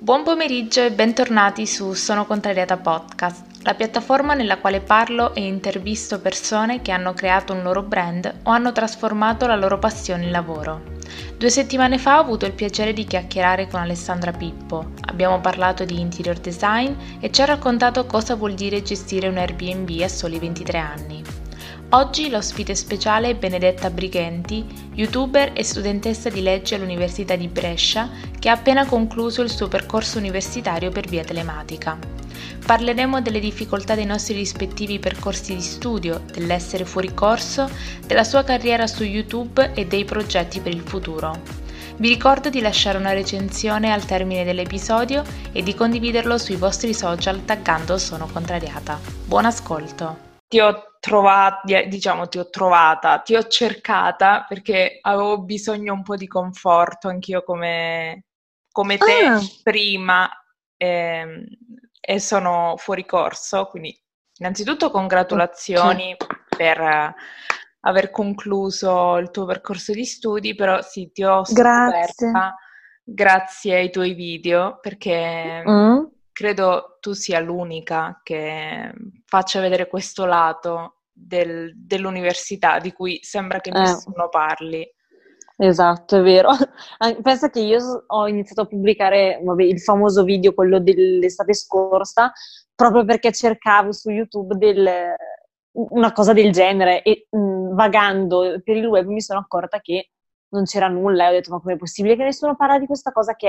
Buon pomeriggio e bentornati su Sono Contrariata Podcast, la piattaforma nella quale parlo e intervisto persone che hanno creato un loro brand o hanno trasformato la loro passione in lavoro. Due settimane fa ho avuto il piacere di chiacchierare con Alessandra Pippo. Abbiamo parlato di interior design e ci ha raccontato cosa vuol dire gestire un Airbnb a soli 23 anni. Oggi l'ospite speciale è Benedetta Brighenti, youtuber e studentessa di legge all'Università di Brescia che ha appena concluso il suo percorso universitario per via telematica. Parleremo delle difficoltà dei nostri rispettivi percorsi di studio, dell'essere fuori corso, della sua carriera su YouTube e dei progetti per il futuro. Vi ricordo di lasciare una recensione al termine dell'episodio e di condividerlo sui vostri social taggando Sono Contrariata. Buon ascolto! Ti ho trovata, diciamo, ti ho trovata, ti ho cercata perché avevo bisogno un po' di conforto anch'io come, come te ah. prima eh, e sono fuori corso, quindi innanzitutto congratulazioni okay. per aver concluso il tuo percorso di studi, però sì, ti ho scoperta grazie, grazie ai tuoi video perché mm credo tu sia l'unica che faccia vedere questo lato del, dell'università di cui sembra che eh. nessuno parli. Esatto, è vero. Pensa che io ho iniziato a pubblicare vabbè, il famoso video, quello dell'estate scorsa, proprio perché cercavo su YouTube del, una cosa del genere e mh, vagando per il web mi sono accorta che non c'era nulla e ho detto ma com'è possibile che nessuno parla di questa cosa che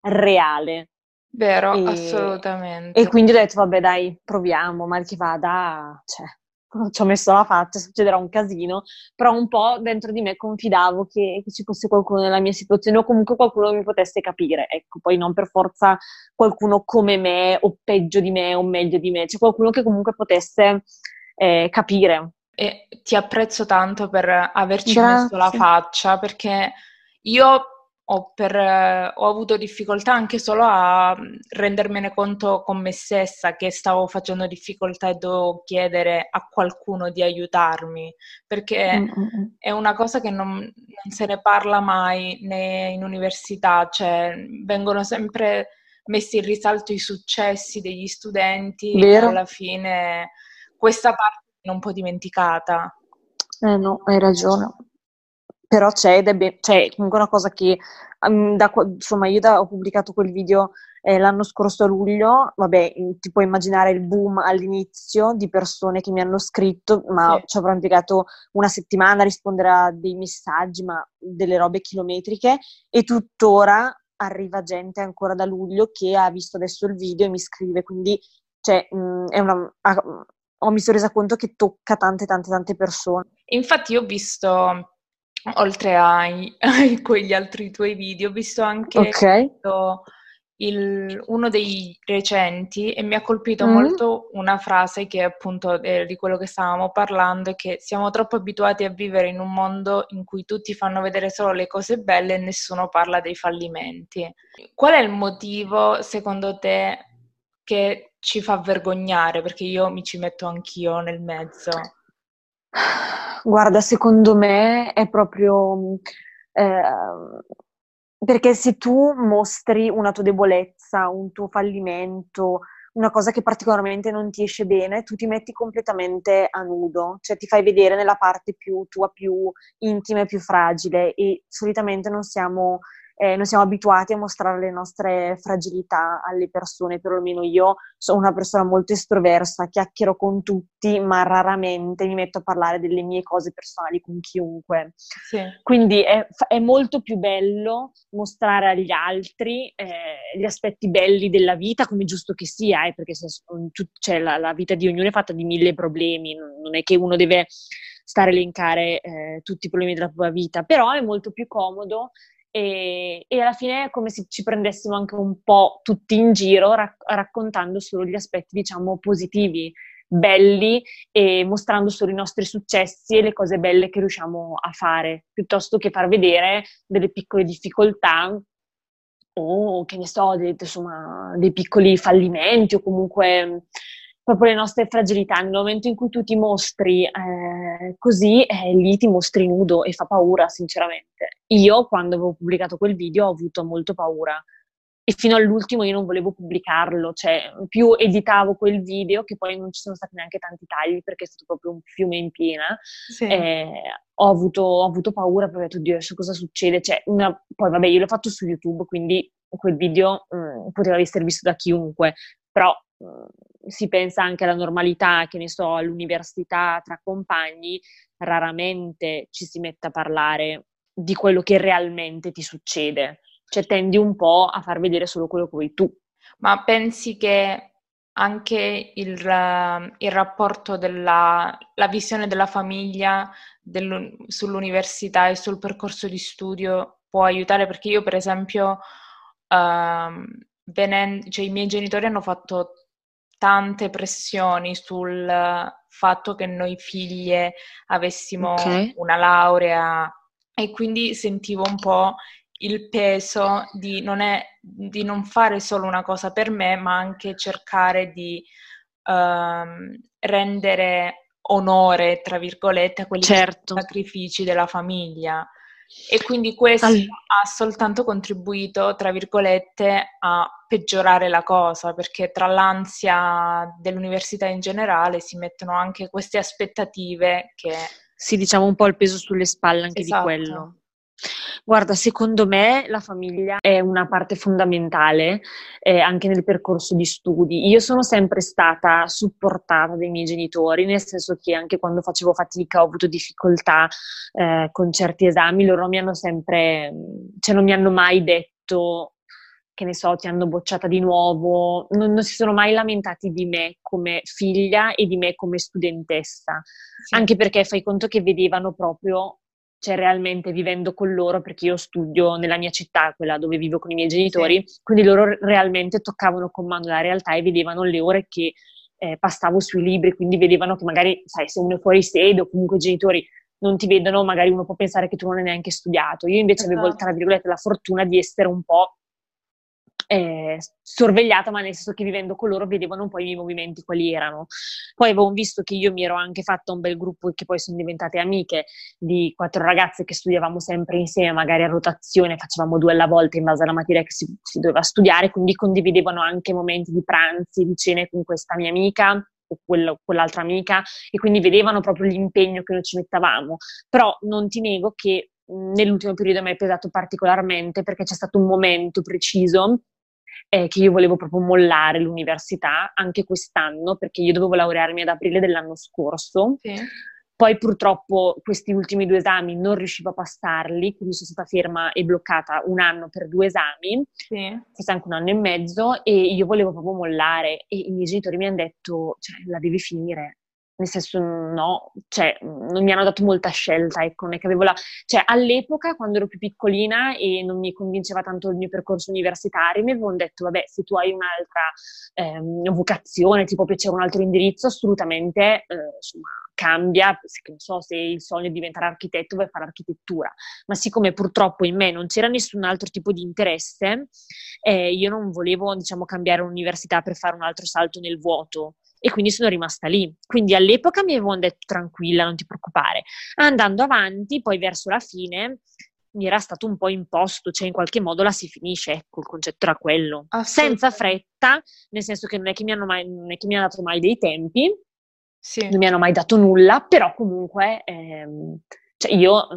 è reale? Vero, e, assolutamente. E quindi ho detto, vabbè dai, proviamo, mal che vada, cioè, ci ho messo la faccia, succederà un casino, però un po' dentro di me confidavo che, che, ci fosse qualcuno nella mia situazione o comunque qualcuno che mi potesse capire, ecco, poi non per forza qualcuno come me o peggio di me o meglio di me, c'è qualcuno che comunque potesse eh, capire. E ti apprezzo tanto per averci Grazie. messo la faccia perché io ho, per, ho, avuto difficoltà anche solo a mm, rendermene conto con me stessa che stavo facendo difficoltà e dovevo chiedere a qualcuno di aiutarmi, perché mm-hmm. è una cosa che non, non, se ne parla mai né in università, cioè vengono sempre messi in risalto i successi degli studenti Vero. e alla fine questa parte è un po' dimenticata. Eh no, hai ragione però c'è ed è ben, c'è comunque una cosa che um, da, insomma io da, ho pubblicato quel video eh, l'anno scorso a luglio, vabbè ti puoi immaginare il boom all'inizio di persone che mi hanno scritto, ma sì. ci avrò impiegato una settimana a rispondere a dei messaggi, ma delle robe chilometriche e tuttora arriva gente ancora da luglio che ha visto adesso il video e mi scrive, quindi cioè, mh, è una, ho, mi sono resa conto che tocca tante tante tante persone. Infatti io ho visto oltre ai, a quegli altri tuoi video, ho visto anche okay. il, uno dei recenti e mi ha colpito mm. molto una frase che appunto è di quello che stavamo parlando, è che siamo troppo abituati a vivere in un mondo in cui tutti fanno vedere solo le cose belle e nessuno parla dei fallimenti. Qual è il motivo, secondo te, che ci fa vergognare? Perché io mi ci metto anch'io nel mezzo. Guarda, secondo me è proprio eh, perché se tu mostri una tua debolezza, un tuo fallimento, una cosa che particolarmente non ti esce bene, tu ti metti completamente a nudo, cioè ti fai vedere nella parte più tua, più intima e più fragile e solitamente non siamo eh, noi siamo abituati a mostrare le nostre fragilità alle persone, perlomeno io sono una persona molto estroversa, chiacchiero con tutti, ma raramente mi metto a parlare delle mie cose personali con chiunque. Sì. Quindi è, è, molto più bello mostrare agli altri eh, gli aspetti belli della vita, come giusto che sia, eh, perché se, cioè, la, la, vita di ognuno è fatta di mille problemi, non è che uno deve stare a elencare eh, tutti i problemi della propria vita, però è molto più comodo e, e, alla fine è come se ci prendessimo anche un po' tutti in giro rac- raccontando solo gli aspetti, diciamo, positivi, belli e mostrando solo i nostri successi e le cose belle che riusciamo a fare, piuttosto che far vedere delle piccole difficoltà o che ne so, dei, insomma, dei piccoli fallimenti o comunque proprio le nostre fragilità. Nel momento in cui tu ti mostri eh, così, eh, lì ti mostri nudo e fa paura, sinceramente. Io, quando avevo pubblicato quel video, ho avuto molto paura e fino all'ultimo io non volevo pubblicarlo, cioè più editavo quel video, che poi non ci sono stati neanche tanti tagli perché è stato proprio un fiume in piena, sì. eh, ho, avuto, ho, avuto, paura perché ho detto, Dio, adesso cosa succede? Cioè, una, poi vabbè, io l'ho fatto su YouTube, quindi quel video mh, mm, poteva essere visto da chiunque, però mh, mm, si pensa anche alla normalità, che ne so, all'università tra compagni, raramente ci si mette a parlare di quello che realmente ti succede cioè tendi un po' a far vedere solo quello che vuoi tu. Ma pensi che anche il, il rapporto della la visione della famiglia sull'università e sul percorso di studio può aiutare? Perché io, per esempio, uh, venendo, cioè, i miei genitori hanno fatto tante pressioni sul fatto che noi figlie avessimo okay. una laurea e quindi sentivo un po' il peso di non, è, di non fare solo una cosa per me, ma anche cercare di uh, rendere onore, tra virgolette, a quelli certo. sacrifici della famiglia. E quindi questo All... ha soltanto contribuito, tra virgolette, a peggiorare la cosa, perché tra l'ansia dell'università in generale si mettono anche queste aspettative che... Sì, diciamo un po' il peso sulle spalle anche esatto. di quello. Guarda, secondo me la famiglia è una parte fondamentale eh, anche nel percorso di studi. Io sono sempre stata supportata dai miei genitori, nel senso che anche quando facevo fatica ho avuto difficoltà eh, con certi esami, loro mi hanno sempre, cioè non mi hanno mai detto che ne so, ti hanno bocciata di nuovo, non, non, si sono mai lamentati di me come figlia e di me come studentessa, sì. anche perché fai conto che vedevano proprio cioè realmente vivendo con loro, perché io studio nella mia città, quella dove vivo con i miei genitori, sì. quindi loro realmente toccavano con mano la realtà e vedevano le ore che eh, passavo sui libri, quindi vedevano che magari, sai, se uno è fuori sede o comunque i genitori non ti vedono, magari uno può pensare che tu non hai neanche studiato. Io invece esatto. avevo, tra virgolette, la fortuna di essere un po' eh, sorvegliata, ma nel senso che vivendo con loro vedevano un po' i miei movimenti quali erano. Poi avevo visto che io mi ero anche fatta un bel gruppo e che poi sono diventate amiche di quattro ragazze che studiavamo sempre insieme, magari a rotazione, facevamo due alla volta in base alla materia che si, si doveva studiare, quindi condividevano anche momenti di pranzi, di cene con questa mia amica o quell'altra amica e quindi vedevano proprio l'impegno che noi ci mettavamo. Però non ti nego che nell'ultimo periodo mi è pesato particolarmente perché c'è stato un momento preciso eh, che io volevo proprio mollare l'università anche quest'anno perché io dovevo laurearmi ad aprile dell'anno scorso. Sì. Poi purtroppo questi ultimi due esami non riuscivo a passarli, quindi sono stata ferma e bloccata un anno per due esami, sì. forse anche un anno e mezzo, e io volevo proprio mollare e i miei genitori mi hanno detto, cioè, la devi finire, nel senso no, cioè non mi hanno dato molta scelta, ecco, non è che avevo la... Cioè all'epoca, quando ero più piccolina e non mi convinceva tanto il mio percorso universitario, mi avevano detto, vabbè, se tu hai un'altra ehm, vocazione, ti può piacere un altro indirizzo, assolutamente, eh, insomma, cambia, non so se il sogno è diventare architetto, a fare architettura, ma siccome purtroppo in me non c'era nessun altro tipo di interesse, eh, io non volevo, diciamo, cambiare università per fare un altro salto nel vuoto, e quindi sono rimasta lì. Quindi all'epoca mi avevano detto tranquilla, non ti preoccupare. Andando avanti, poi verso la fine, mi era stato un po' imposto, cioè in qualche modo la si finisce, ecco, il concetto era quello. Senza fretta, nel senso che non è che mi hanno, mai, non è che mi hanno dato mai dei tempi, sì. non mi hanno mai dato nulla, però comunque ehm, cioè io eh,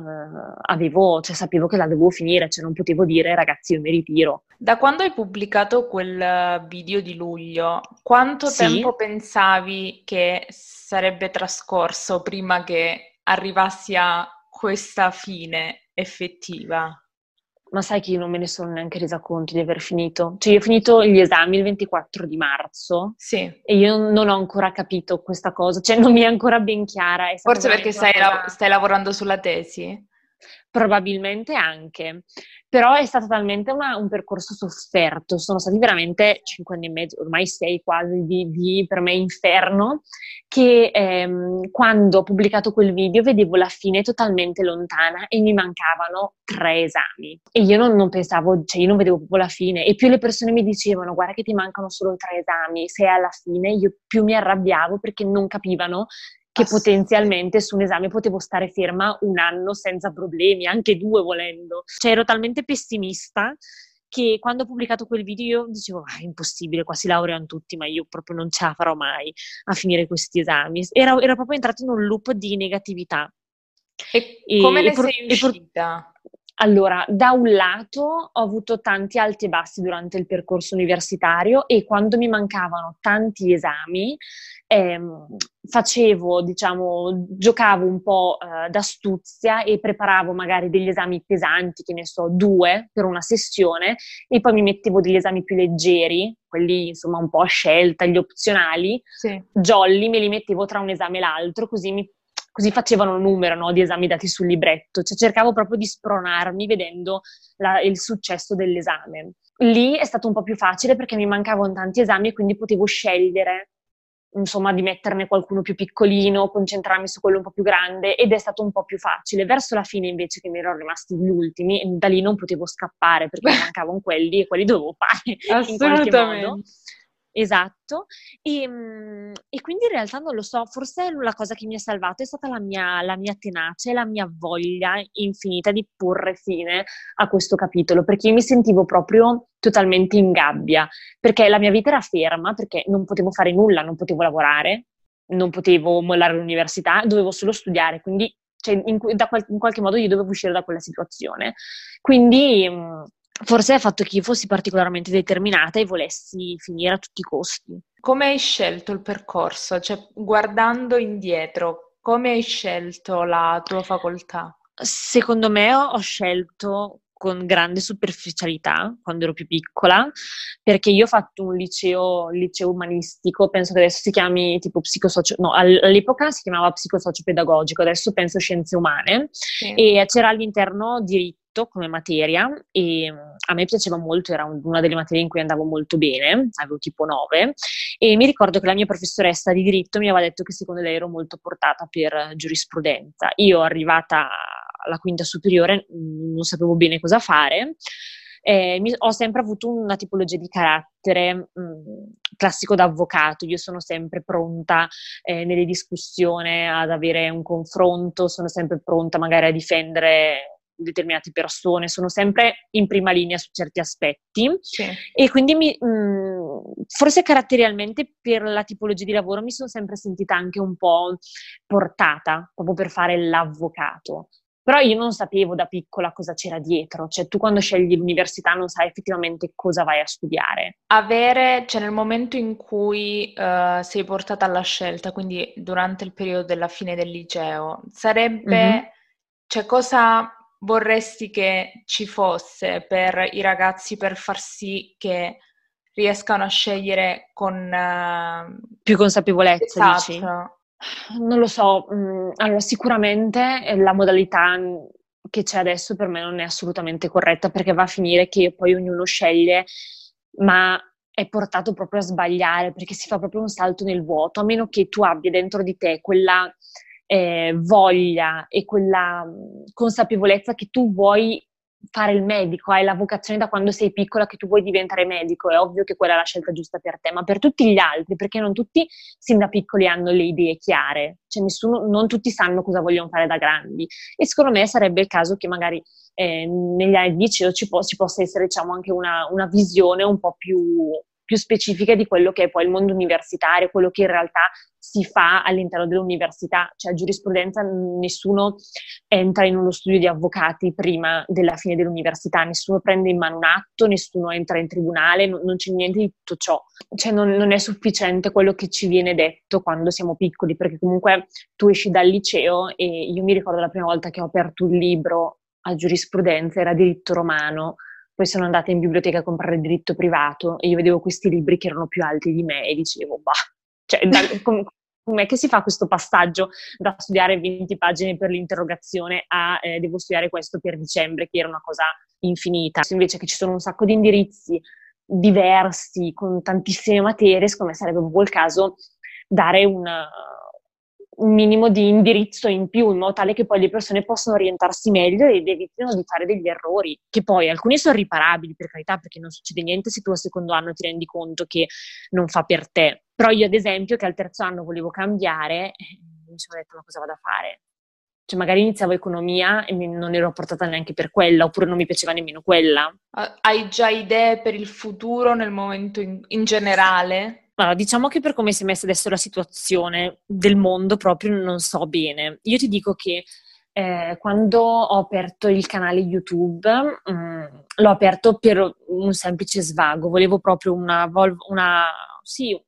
avevo, cioè sapevo che la dovevo finire, cioè non potevo dire ragazzi io mi ritiro. Da quando hai pubblicato quel video di luglio, quanto sì. tempo pensavi che sarebbe trascorso prima che arrivassi a questa fine effettiva? Ma sai che io non me ne sono neanche resa conto di aver finito. Cioè, io ho finito gli esami il 24 di marzo sì. e io non ho ancora capito questa cosa, cioè non mi è ancora ben chiara. Forse perché stai, cosa... stai lavorando sulla tesi? Probabilmente anche, però è stato talmente una, un percorso sofferto, sono stati veramente cinque anni e mezzo, ormai sei quasi di, di per me inferno, che ehm, quando ho pubblicato quel video vedevo la fine totalmente lontana e mi mancavano tre esami. E io non, non pensavo, cioè io non vedevo proprio la fine. E più le persone mi dicevano guarda che ti mancano solo tre esami, sei alla fine, io più mi arrabbiavo perché non capivano che potenzialmente su un esame potevo stare ferma un anno senza problemi, anche due volendo. Cioè ero talmente pessimista che quando ho pubblicato quel video io dicevo, ah, è impossibile, qua si laureano tutti, ma io proprio non ce la farò mai a finire questi esami. Era, era proprio entrato in un loop di negatività. E, e come ne e por- sei uscita? Allora, da un lato ho avuto tanti alti e bassi durante il percorso universitario e quando mi mancavano tanti esami, ehm, facevo, diciamo, giocavo un po' eh, d'astuzia e preparavo magari degli esami pesanti, che ne so, due per una sessione, e poi mi mettevo degli esami più leggeri, quelli insomma un po' a scelta, gli opzionali, sì. jolly, me li mettevo tra un esame e l'altro, così mi così facevano un numero no, di esami dati sul libretto, cioè cercavo proprio di spronarmi vedendo la, il successo dell'esame. Lì è stato un po' più facile perché mi mancavano tanti esami e quindi potevo scegliere insomma di metterne qualcuno più piccolino, concentrarmi su quello un po' più grande ed è stato un po' più facile. Verso la fine invece che mi erano rimasti gli ultimi, da lì non potevo scappare perché mi mancavano quelli e quelli dovevo fare in qualche modo. Esatto, e, ehm, e, quindi in realtà non lo so, forse la cosa che mi ha salvato è stata la mia, la mia tenacia e la mia voglia infinita di porre fine a questo capitolo, perché io mi sentivo proprio totalmente in gabbia, perché la mia vita era ferma, perché non potevo fare nulla, non potevo lavorare, non potevo mollare l'università, dovevo solo studiare, quindi cioè, in, in, qualche modo io dovevo uscire da quella situazione. Quindi forse ha fatto che io fossi particolarmente determinata e volessi finire a tutti i costi. Come hai scelto il percorso? Cioè, guardando indietro, come hai scelto la tua facoltà? Secondo me ho scelto con grande superficialità quando ero più piccola, perché io ho fatto un liceo, liceo umanistico, penso che adesso si chiami tipo psicosocio, no, all'epoca si chiamava psicosociopedagogico, adesso penso scienze umane, sì. e c'era all'interno diritto come materia e a me piaceva molto, era una delle materie in cui andavo molto bene, avevo tipo 9 e mi ricordo che la mia professoressa di diritto mi aveva detto che secondo lei ero molto portata per giurisprudenza. Io arrivata alla quinta superiore mm, non sapevo bene cosa fare. Eh, mi, ho sempre avuto una tipologia di carattere mh, mm, classico da avvocato, io sono sempre pronta eh, nelle discussioni ad avere un confronto, sono sempre pronta magari a difendere determinate persone, sono sempre in prima linea su certi aspetti sì. e quindi mi, mh, mm, forse caratterialmente per la tipologia di lavoro mi sono sempre sentita anche un po' portata proprio per fare l'avvocato. Però io non sapevo da piccola cosa c'era dietro, cioè tu quando scegli l'università non sai effettivamente cosa vai a studiare. Avere, cioè nel momento in cui uh, sei portata alla scelta, quindi durante il periodo della fine del liceo, sarebbe, mm-hmm. cioè cosa vorresti che ci fosse per i ragazzi per far sì che riescano a scegliere con uh, più consapevolezza? Esatto. Non lo so, mm, allora sicuramente la modalità che c'è adesso per me non è assolutamente corretta perché va a finire che poi ognuno sceglie, ma è portato proprio a sbagliare perché si fa proprio un salto nel vuoto, a meno che tu abbia dentro di te quella eh, voglia e quella mm, consapevolezza che tu vuoi fare il medico, hai la vocazione da quando sei piccola che tu vuoi diventare medico, è ovvio che quella è la scelta giusta per te, ma per tutti gli altri, perché non tutti sin da piccoli hanno le idee chiare, cioè nessuno, non tutti sanno cosa vogliono fare da grandi. E secondo me sarebbe il caso che magari eh, negli anni di liceo ci, po- ci, possa essere diciamo anche una, una visione un po' più più specifiche di quello che è poi il mondo universitario, quello che in realtà si fa all'interno dell'università, cioè giurisprudenza nessuno entra in uno studio di avvocati prima della fine dell'università, nessuno prende in mano un atto, nessuno entra in tribunale, non, non c'è niente di tutto ciò, cioè non, non, è sufficiente quello che ci viene detto quando siamo piccoli, perché comunque tu esci dal liceo e io mi ricordo la prima volta che ho aperto un libro a giurisprudenza, era diritto romano, poi sono andata in biblioteca a comprare diritto privato e io vedevo questi libri che erano più alti di me e dicevo, bah, cioè, da, com- com'è che si fa questo passaggio da studiare 20 pagine per l'interrogazione a eh, devo studiare questo per dicembre, che era una cosa infinita. Invece che ci sono un sacco di indirizzi diversi, con tantissime materie, secondo me sarebbe un po' il caso dare una, un minimo di indirizzo in più, in modo tale che poi le persone possano orientarsi meglio ed evitino di fare degli errori, che poi alcuni sono riparabili, per carità, perché non succede niente se tu al secondo anno ti rendi conto che non fa per te. Però io, ad esempio, che al terzo anno volevo cambiare, eh, mi sono detto, ma cosa vado a fare? Cioè, magari iniziavo economia e non ero portata neanche per quella, oppure non mi piaceva nemmeno quella. Hai già idee per il futuro nel momento in, in generale? Allora, diciamo che per come si è messa adesso la situazione del mondo proprio non so bene. Io ti dico che eh, quando ho aperto il canale YouTube, mh, mm, l'ho aperto per un semplice svago, volevo proprio una, una, sì,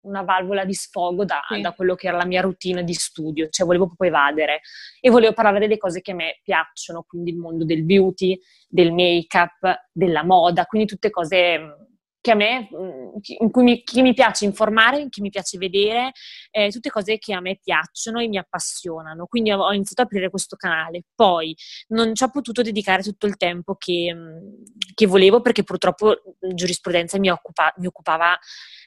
una valvola di sfogo da, sì. da, quello che era la mia routine di studio, cioè volevo proprio evadere e volevo parlare delle cose che a me piacciono, quindi il mondo del beauty, del make-up, della moda, quindi tutte cose che a me, mm, in cui mi, mi piace informare, che mi piace vedere, eh, tutte cose che a me piacciono e mi appassionano. Quindi ho, iniziato ad aprire questo canale. Poi non ci ho potuto dedicare tutto il tempo che, mm, che volevo perché purtroppo giurisprudenza mi, occupa, mi occupava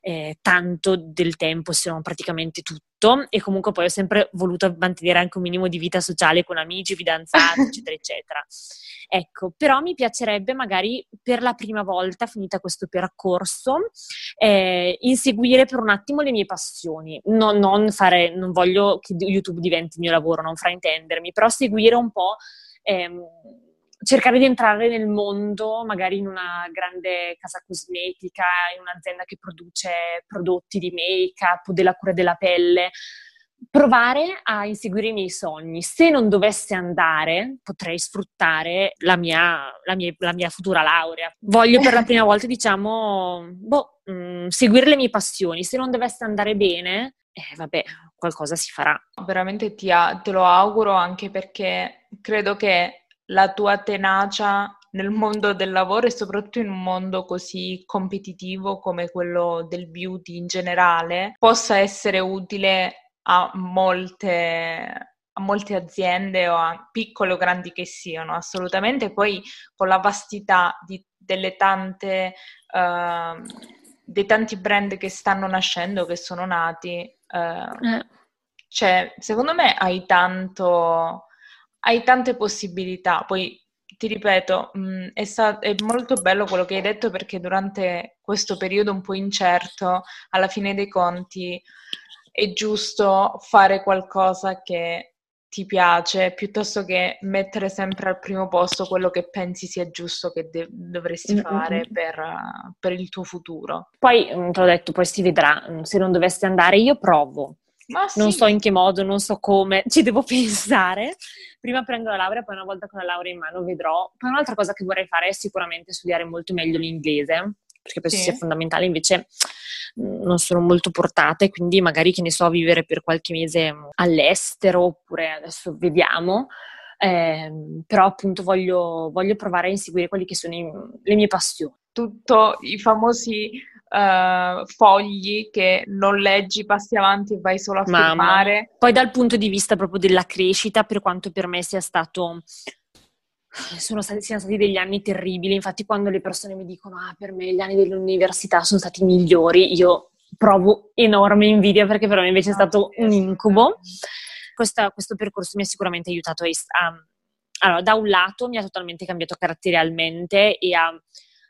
eh, tanto del tempo, se non praticamente tutto. E comunque poi ho sempre voluto mantenere anche un minimo di vita sociale con amici, fidanzati, eccetera, eccetera. Ecco, però mi piacerebbe magari per la prima volta, finita questo percorso, eh, inseguire per un attimo le mie passioni. No, non, fare, non voglio che YouTube diventi il mio lavoro, non fraintendermi, però seguire un po'... Ehm, cercare di entrare nel mondo, magari in una grande casa cosmetica, in un'azienda che produce prodotti di make-up o della cura della pelle, provare a inseguire i miei sogni. Se non dovesse andare, potrei sfruttare la mia, la mia, la mia futura laurea. Voglio per la prima volta, diciamo, boh, mh, mm, seguire le mie passioni. Se non dovesse andare bene, eh, vabbè, qualcosa si farà. Veramente ti, te lo auguro anche perché credo che la tua tenacia nel mondo del lavoro e soprattutto in un mondo così competitivo come quello del beauty in generale possa essere utile a molte, a molte aziende o a piccole o grandi che siano, assolutamente. Poi con la vastità di, delle tante, uh, dei tanti brand che stanno nascendo, che sono nati, uh, eh. cioè, secondo me hai tanto, hai tante possibilità. Poi ti ripeto, mh, è, sta- è, molto bello quello che hai detto perché durante questo periodo un po' incerto, alla fine dei conti, è giusto fare qualcosa che ti piace piuttosto che mettere sempre al primo posto quello che pensi sia giusto che de- dovresti mm-hmm. fare per, per, il tuo futuro. Poi, mm, te l'ho detto, poi si vedrà, mm, se non dovessi andare io provo. Sì. Non so in che modo, non so come, ci devo pensare. Prima prendo la laurea, poi una volta con la laurea in mano vedrò. Poi un'altra cosa che vorrei fare è sicuramente studiare molto meglio l'inglese, perché penso sì. sia fondamentale. Invece non sono molto portate, quindi magari che ne so, vivere per qualche mese all'estero oppure adesso vediamo. Eh, però appunto voglio, voglio, provare a inseguire quelle che sono i, le mie passioni. Tutto i famosi uh, fogli che non leggi, passi avanti e vai solo a Mamma. firmare. Poi dal punto di vista proprio della crescita, per quanto per me sia stato sono stati, siano stati degli anni terribili. Infatti, quando le persone mi dicono: Ah, per me gli anni dell'università sono stati migliori, io provo enorme invidia perché per me invece è stato un incubo. Questa, questo percorso mi ha sicuramente aiutato a, a, allora, da un lato mi ha totalmente cambiato caratterialmente e ha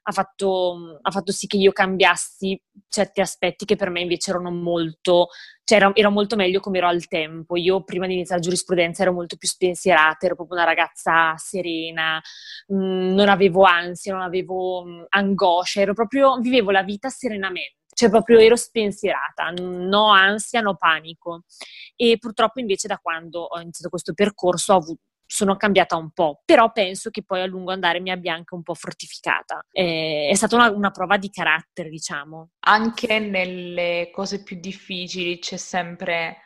ha fatto, ha fatto, sì che io cambiassi certi aspetti che per me invece erano molto, cioè ero, ero molto meglio come ero al tempo. Io prima di iniziare giurisprudenza ero molto più spensierata, ero proprio una ragazza serena, mh, mm, non avevo ansia, non avevo mh, mm, angoscia, ero proprio, vivevo la vita serenamente cioè proprio ero spensierata, no ansia, no panico. E purtroppo invece da quando ho iniziato questo percorso ho avuto, sono cambiata un po', però penso che poi a lungo andare mi abbia anche un po' fortificata. Eh, è stata una, una, prova di carattere, diciamo. Anche nelle cose più difficili c'è sempre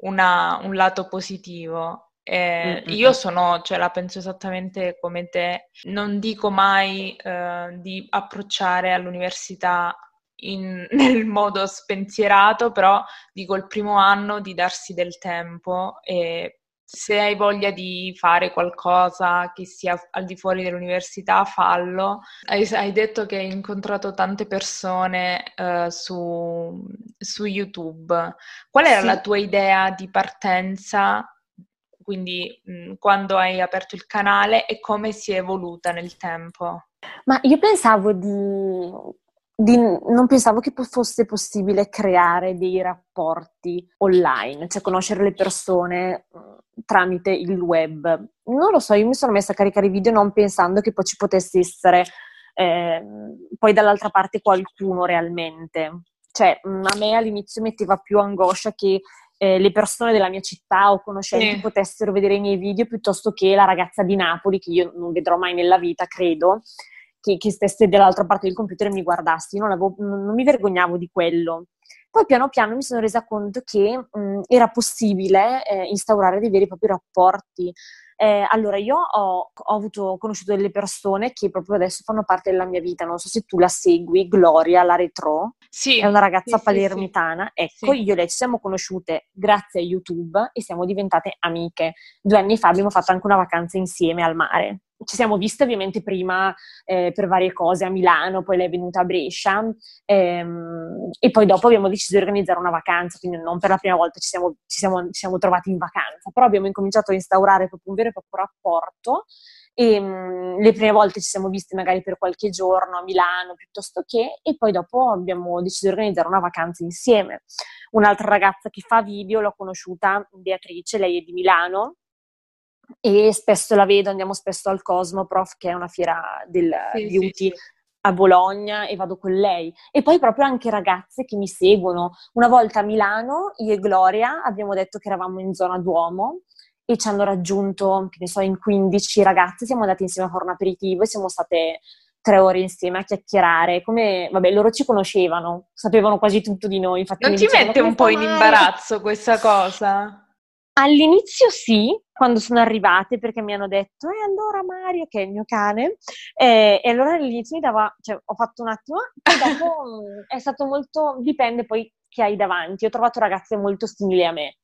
una, un lato positivo. Eh, mm-hmm. Io sono, cioè la penso esattamente come te, non dico mai eh, di approcciare all'università in, nel modo spensierato, però dico il primo anno di darsi del tempo e se hai voglia di fare qualcosa che sia al di fuori dell'università, fallo. Hai, hai detto che hai incontrato tante persone uh, su, su, YouTube. Qual era sì. la tua idea di partenza? Quindi mh, quando hai aperto il canale e come si è evoluta nel tempo? Ma io pensavo di di, non pensavo che fosse possibile creare dei rapporti online, cioè conoscere le persone mm, tramite il web. Non lo so, io mi sono messa a caricare video non pensando che poi ci potesse essere eh, poi dall'altra parte qualcuno realmente. Cioè, mm, a me all'inizio metteva più angoscia che eh, le persone della mia città o conoscenti sì. potessero vedere i miei video piuttosto che la ragazza di Napoli, che io non vedrò mai nella vita, credo, che, che stesse dall'altra parte del computer e mi guardassi. Non, avevo, non, mi vergognavo di quello. Poi piano piano mi sono resa conto che mh, era possibile eh, instaurare dei veri e propri rapporti. Eh, allora, io ho, ho, avuto, ho conosciuto delle persone che proprio adesso fanno parte della mia vita. Non so se tu la segui, Gloria, la retro. Sì. È una ragazza sì, palermitana. Sì, ecco, io e lei ci siamo conosciute grazie a YouTube e siamo diventate amiche. Due anni fa abbiamo fatto anche una vacanza insieme al mare ci siamo viste ovviamente prima eh, per varie cose a Milano, poi lei è venuta a Brescia ehm, e poi dopo abbiamo deciso di organizzare una vacanza, quindi non per la prima volta ci siamo, ci siamo, ci siamo trovati in vacanza, però abbiamo incominciato a instaurare proprio un vero e proprio rapporto e mh, le prime volte ci siamo viste magari per qualche giorno a Milano piuttosto che e poi dopo abbiamo deciso di organizzare una vacanza insieme. Un'altra ragazza che fa video l'ho conosciuta, Beatrice, lei è di Milano e spesso la vedo, andiamo spesso al Cosmoprof, che è una fiera del sì, beauty sì, sì. a Bologna, e vado con lei. E poi proprio anche ragazze che mi seguono. Una volta a Milano, io e Gloria abbiamo detto che eravamo in zona Duomo e ci hanno raggiunto, che ne so, in 15 ragazze, siamo andati insieme a fare un aperitivo e siamo state tre ore insieme a chiacchierare, come, vabbè, loro ci conoscevano, sapevano quasi tutto di noi. Infatti non ti mette un po' in imbarazzo questa cosa? All'inizio sì, quando sono arrivate, perché mi hanno detto, e allora Mario, che è il mio cane, eh, e allora all'inizio mi dava, cioè ho fatto un attimo, e dopo è stato molto, dipende poi chi hai davanti. Ho trovato ragazze molto simili a me,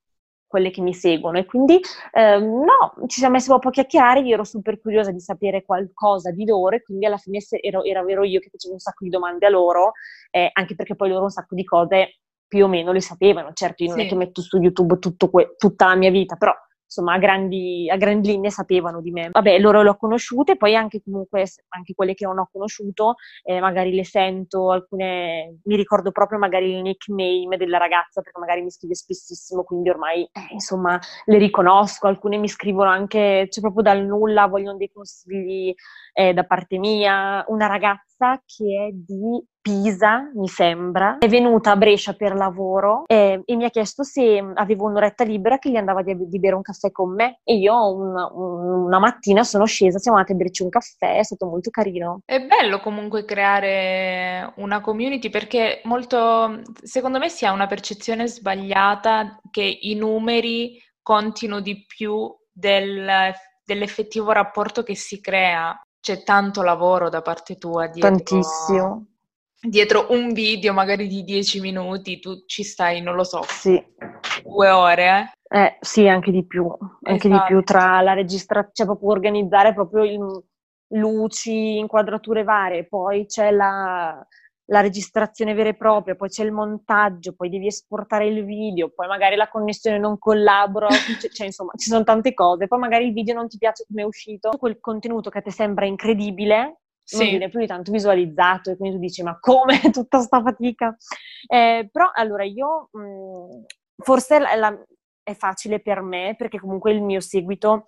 quelle che mi seguono, e quindi eh, no, ci siamo messi un po' a chiacchierare, io ero super curiosa di sapere qualcosa di loro, e quindi alla fine ero, era vero io che facevo un sacco di domande a loro, eh, anche perché poi loro un sacco di cose più o meno le sapevano. Certo, io non sì. è che metto su YouTube que- tutta la mia vita, però insomma a grandi, a grandi, linee sapevano di me. Vabbè, loro le ho conosciute, poi anche comunque anche quelle che non ho conosciuto, eh, magari le sento, alcune mi ricordo proprio magari il nickname della ragazza perché magari mi scrive spessissimo, quindi ormai eh, insomma le riconosco, alcune mi scrivono anche, cioè proprio dal nulla, vogliono dei consigli eh, da parte mia, una ragazza che è di Pisa, mi sembra, è venuta a Brescia per lavoro eh, e mi ha chiesto se avevo un'oretta libera che gli andava di, di bere un caffè con me e io una, una, mattina sono scesa, siamo andate a berci un caffè, è stato molto carino. È bello comunque creare una community perché molto, secondo me si ha una percezione sbagliata che i numeri contino di più del, dell'effettivo rapporto che si crea. C'è tanto lavoro da parte tua dietro. Tantissimo dietro un video magari di 10 minuti, tu ci stai, non lo so, sì. due ore. Eh? eh sì, anche di più, anche esatto. di più tra la registrazione, cioè proprio organizzare proprio il, luci, inquadrature varie, poi c'è la, la registrazione vera e propria, poi c'è il montaggio, poi devi esportare il video, poi magari la connessione non collabora, cioè, cioè, insomma ci sono tante cose, poi magari il video non ti piace come è uscito, quel contenuto che a te sembra incredibile sì. non viene più di tanto visualizzato e quindi tu dici ma come tutta sta fatica? Eh, però allora io mh, mm, forse la, la, è facile per me perché comunque il mio seguito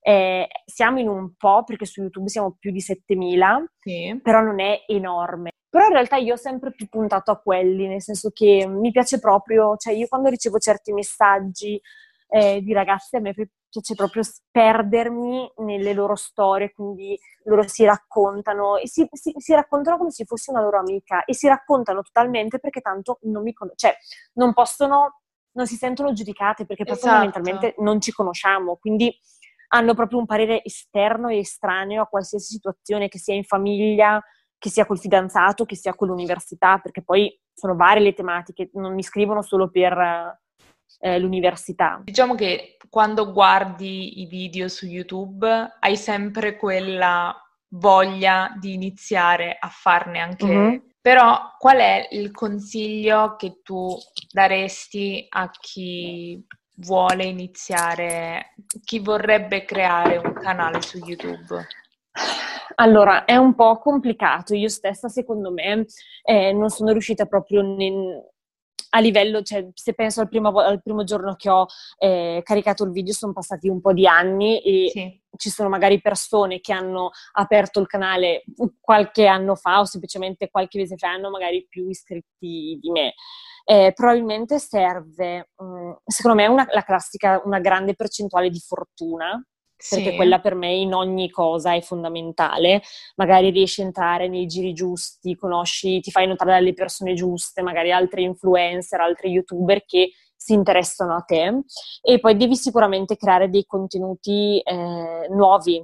eh, siamo in un po' perché su YouTube siamo più di 7000, sì. però non è enorme. Però in realtà io ho sempre più puntato a quelli, nel senso che mi piace proprio, cioè io quando ricevo certi messaggi eh, di ragazze a me piace proprio perdermi nelle loro storie, quindi loro si raccontano e si, si, si, raccontano come se fossi una loro amica e si raccontano totalmente perché tanto non mi conoscono, cioè non possono, non si sentono giudicate perché esatto. fondamentalmente non ci conosciamo, quindi hanno proprio un parere esterno e estraneo a qualsiasi situazione, che sia in famiglia, che sia col fidanzato, che sia con l'università, perché poi sono varie le tematiche, non mi scrivono solo per eh, l'università. Diciamo che quando guardi i video su YouTube hai sempre quella voglia di iniziare a farne anche. Mm-hmm. Però qual è il consiglio che tu daresti a chi vuole iniziare, chi vorrebbe creare un canale su YouTube? Allora, è un po' complicato. Io stessa, secondo me, eh, non sono riuscita proprio nel, a livello, cioè, se penso al primo, al primo giorno che ho eh, caricato il video, sono passati un po' di anni e sì. ci sono magari persone che hanno aperto il canale qualche anno fa o semplicemente qualche mese fa hanno magari più iscritti di me. Eh, probabilmente serve, mh, mm, secondo me, una, la classica, una grande percentuale di fortuna perché sì. quella per me in ogni cosa è fondamentale. Magari riesci a entrare nei giri giusti, conosci, ti fai notare dalle persone giuste, magari altri influencer, altri youtuber che si interessano a te e poi devi sicuramente creare dei contenuti eh, nuovi,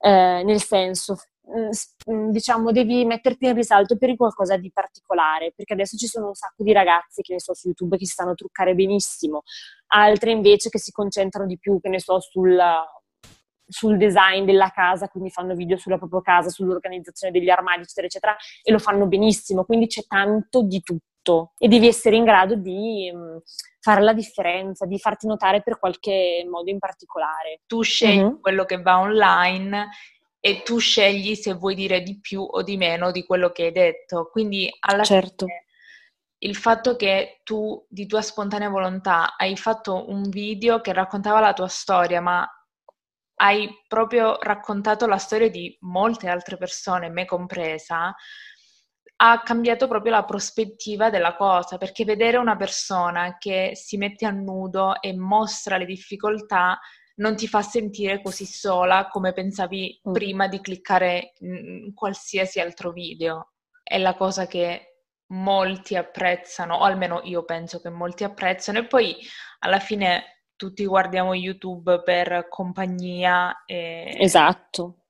eh, nel senso mm, mm, diciamo, devi metterti in risalto per qualcosa di particolare, perché adesso ci sono un sacco di ragazzi che ne so su YouTube che si sanno truccare benissimo, altre invece che si concentrano di più, che ne so, sul sul design della casa, quindi fanno video sulla propria casa, sull'organizzazione degli armadi, eccetera, eccetera, e lo fanno benissimo, quindi c'è tanto di tutto e devi essere in grado di mm, fare la differenza, di farti notare per qualche modo in particolare. Tu scegli mm-hmm. quello che va online e tu scegli se vuoi dire di più o di meno di quello che hai detto, quindi alla certo. fine il fatto che tu di tua spontanea volontà hai fatto un video che raccontava la tua storia, ma hai proprio raccontato la storia di molte altre persone, me compresa, ha cambiato proprio la prospettiva della cosa, perché vedere una persona che si mette a nudo e mostra le difficoltà non ti fa sentire così sola come pensavi mm. prima di cliccare in qualsiasi altro video. È la cosa che molti apprezzano, o almeno io penso che molti apprezzano, e poi alla fine tutti guardiamo YouTube per compagnia. E, esatto.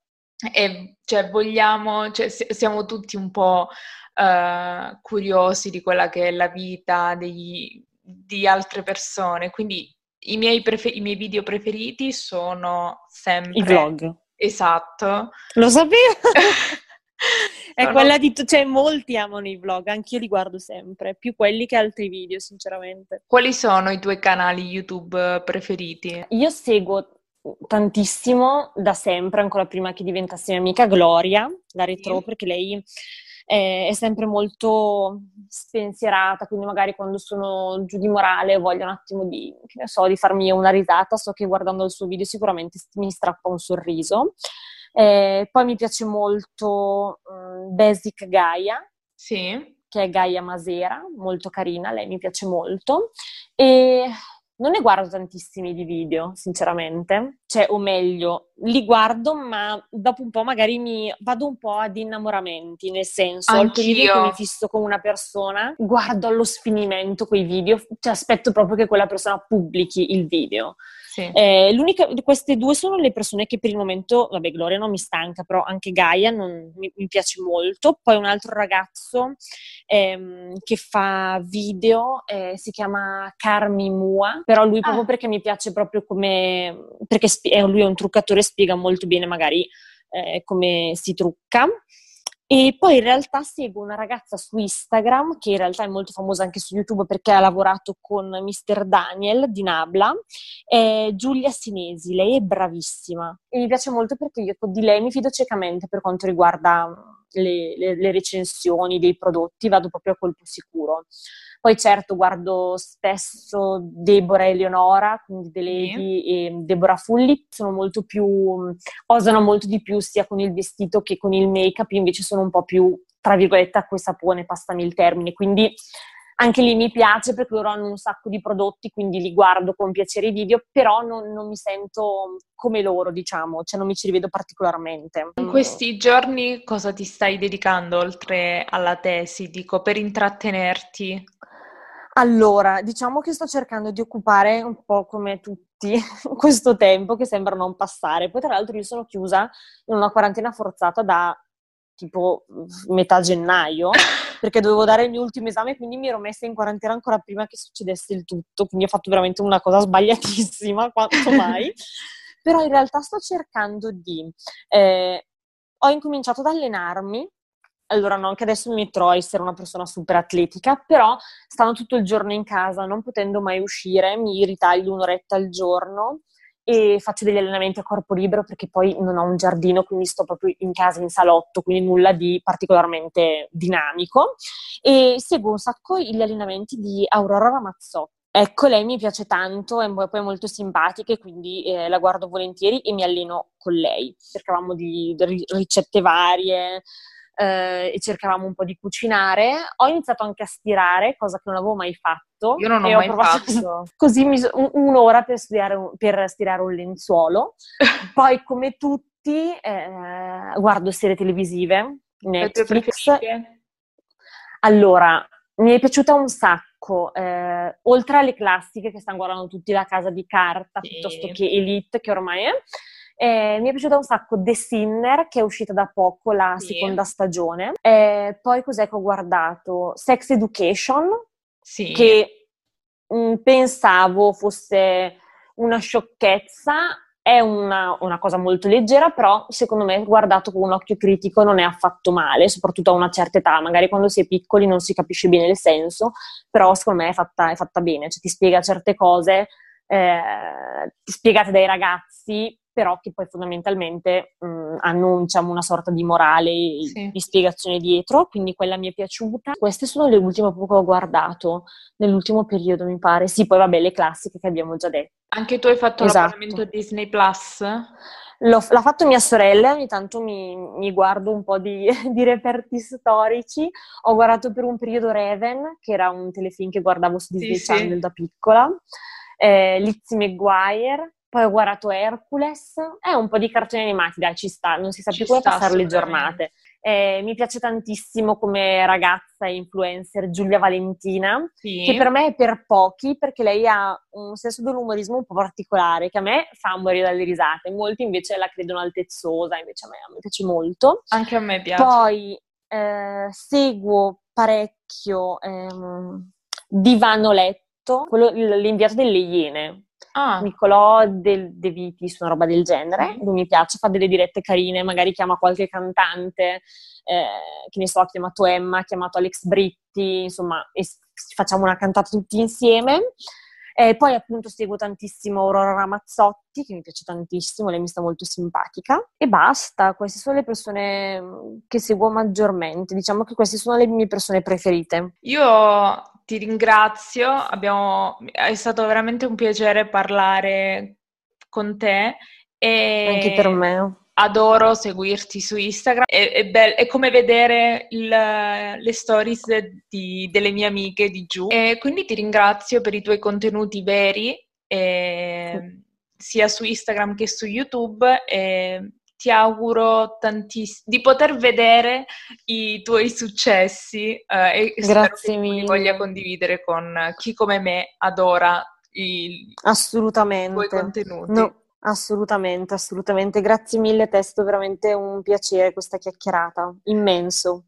E cioè vogliamo, cioè, siamo tutti un po' uh, curiosi di quella che è la vita degli, di altre persone, quindi i miei, prefer- i miei video preferiti sono sempre... I vlog. Esatto. Lo sapevo! È no, quella di... cioè molti amano i vlog, anch'io li guardo sempre, più quelli che altri video, sinceramente. Quali sono i tuoi canali YouTube preferiti? Io seguo tantissimo da sempre, ancora prima che diventassi mia amica, Gloria, la retro, sì. perché lei è sempre molto spensierata, quindi magari quando sono giù di morale voglio un attimo di, che ne so, di farmi una risata, so che guardando il suo video sicuramente mi strappa un sorriso. Eh, poi mi piace molto um, Basic Gaia, sì. che è Gaia Masera, molto carina, lei mi piace molto. E non ne guardo tantissimi di video, sinceramente, cioè, o meglio, li guardo, ma dopo un po' magari mi vado un po' ad innamoramenti, nel senso, Anch'io. al periodo che mi fisso con una persona, guardo allo sfinimento quei video, cioè aspetto proprio che quella persona pubblichi il video. Sì. Eh, queste due sono le persone che per il momento, vabbè, Gloria non mi stanca, però anche Gaia non, mi, mi, piace molto. Poi un altro ragazzo ehm, che fa video, eh, si chiama Carmi Mua, però lui proprio ah. perché mi piace proprio come, perché sp- lui è un truccatore, spiega molto bene magari eh, come si trucca. E poi in realtà seguo una ragazza su Instagram, che in realtà è molto famosa anche su YouTube perché ha lavorato con Mr. Daniel di Nabla, è Giulia Sinesi, lei è bravissima e mi piace molto perché io di lei mi fido ciecamente per quanto riguarda le, le, le recensioni dei prodotti, vado proprio a colpo sicuro. Poi certo guardo spesso Deborah Eleonora, quindi The Lady sì. e Deborah Fulli, sono molto più, osano molto di più sia con il vestito che con il make-up, io invece sono un po' più, tra virgolette, acqua e sapone, passami il termine, quindi anche lì mi piace perché loro hanno un sacco di prodotti, quindi li guardo con piacere i video, però non, non, mi sento come loro, diciamo, cioè non mi ci rivedo particolarmente. In questi giorni cosa ti stai dedicando oltre alla tesi, dico, per intrattenerti? Allora, diciamo che sto cercando di occupare un po' come tutti questo tempo che sembra non passare. Poi tra l'altro io sono chiusa in una quarantena forzata da tipo metà gennaio perché dovevo dare il mio ultimo esame, quindi mi ero messa in quarantena ancora prima che succedesse il tutto, quindi ho fatto veramente una cosa sbagliatissima, quanto mai. Però in realtà sto cercando di... Eh, ho incominciato ad allenarmi, allora non che adesso mi metterò a essere una persona super atletica, però stando tutto il giorno in casa, non potendo mai uscire, mi ritaglio un'oretta al giorno e faccio degli allenamenti a corpo libero perché poi non ho un giardino, quindi sto proprio in casa in salotto, quindi nulla di particolarmente dinamico. E seguo un sacco gli allenamenti di Aurora Ramazzotti. Ecco, lei mi piace tanto, è poi molto simpatica e quindi eh, la guardo volentieri e mi alleno con lei. Cercavamo di, di ricette varie, eh, e cercavamo un po' di cucinare. Ho iniziato anche a stirare, cosa che non avevo mai fatto. Io non ho mai fatto. Così mis- un'ora per, studiare, per stirare un lenzuolo. Poi, come tutti, eh, guardo serie televisive, Netflix. Allora, mi è piaciuta un sacco, eh, oltre alle classiche che stanno guardando tutti La Casa di Carta, sì. piuttosto che Elite, che ormai è, eh, mi è piaciuta un sacco The Sinner, che è uscita da poco, la sì. seconda stagione. Eh, poi cos'è che ho guardato? Sex Education, sì. che mh, mm, pensavo fosse una sciocchezza. È una, una, cosa molto leggera, però secondo me guardato con un occhio critico non è affatto male, soprattutto a una certa età. Magari quando si è piccoli non si capisce bene il senso, però secondo me è fatta, è fatta bene, cioè ti spiega certe cose eh, spiegate dai ragazzi però che poi fondamentalmente mh, hanno diciamo, una sorta di morale sì. di spiegazione dietro, quindi quella mi è piaciuta. Queste sono le ultime che ho guardato nell'ultimo periodo, mi pare. Sì, poi vabbè, le classiche che abbiamo già detto. Anche tu hai fatto esatto. l'abbonamento Disney Plus? L'ho, l'ha fatto mia sorella, ogni tanto mi, mi guardo un po' di, di, reperti storici. Ho guardato per un periodo Raven, che era un telefilm che guardavo su Disney sì, Channel sì. da piccola. Eh, Lizzie McGuire, poi ho guardato Hercules, è un po' di cartoni animati, dai, ci sta, non si sa più come passare le giornate. Eh, mi piace tantissimo come ragazza e influencer Giulia Valentina, sì. che per me è per pochi perché lei ha un senso dell'umorismo un po' particolare che a me fa morire dalle risate, molti invece la credono altezzosa, invece a me, a me piace molto. Anche a me piace. Poi eh, seguo parecchio ehm, Divano Letto, quello, l'inviato delle Iene, ah. Nicolò del De Vitis, una roba del genere. Lui mi piace, fa delle dirette carine, magari chiama qualche cantante, eh, che ne so, ha chiamato Emma, ha chiamato Alex Britti, insomma, facciamo una cantata tutti insieme. E poi appunto seguo tantissimo Aurora Ramazzotti, che mi piace tantissimo, lei mi sta molto simpatica. E basta, queste sono le persone mm, che seguo maggiormente. Diciamo che queste sono le mie persone preferite. Io ti ringrazio, abbiamo, è stato veramente un piacere parlare con te. E... Anche per me adoro seguirti su Instagram, è, è, be- è come vedere il, le stories di, delle mie amiche di giù e quindi ti ringrazio per i tuoi contenuti veri eh, sia su Instagram che su YouTube e ti auguro tantiss- di poter vedere i tuoi successi eh, e Grazie spero mille. voglia condividere con chi come me adora i, Assolutamente. i tuoi contenuti. No. Assolutamente, assolutamente. Grazie mille, Testo, veramente un piacere questa chiacchierata, immenso.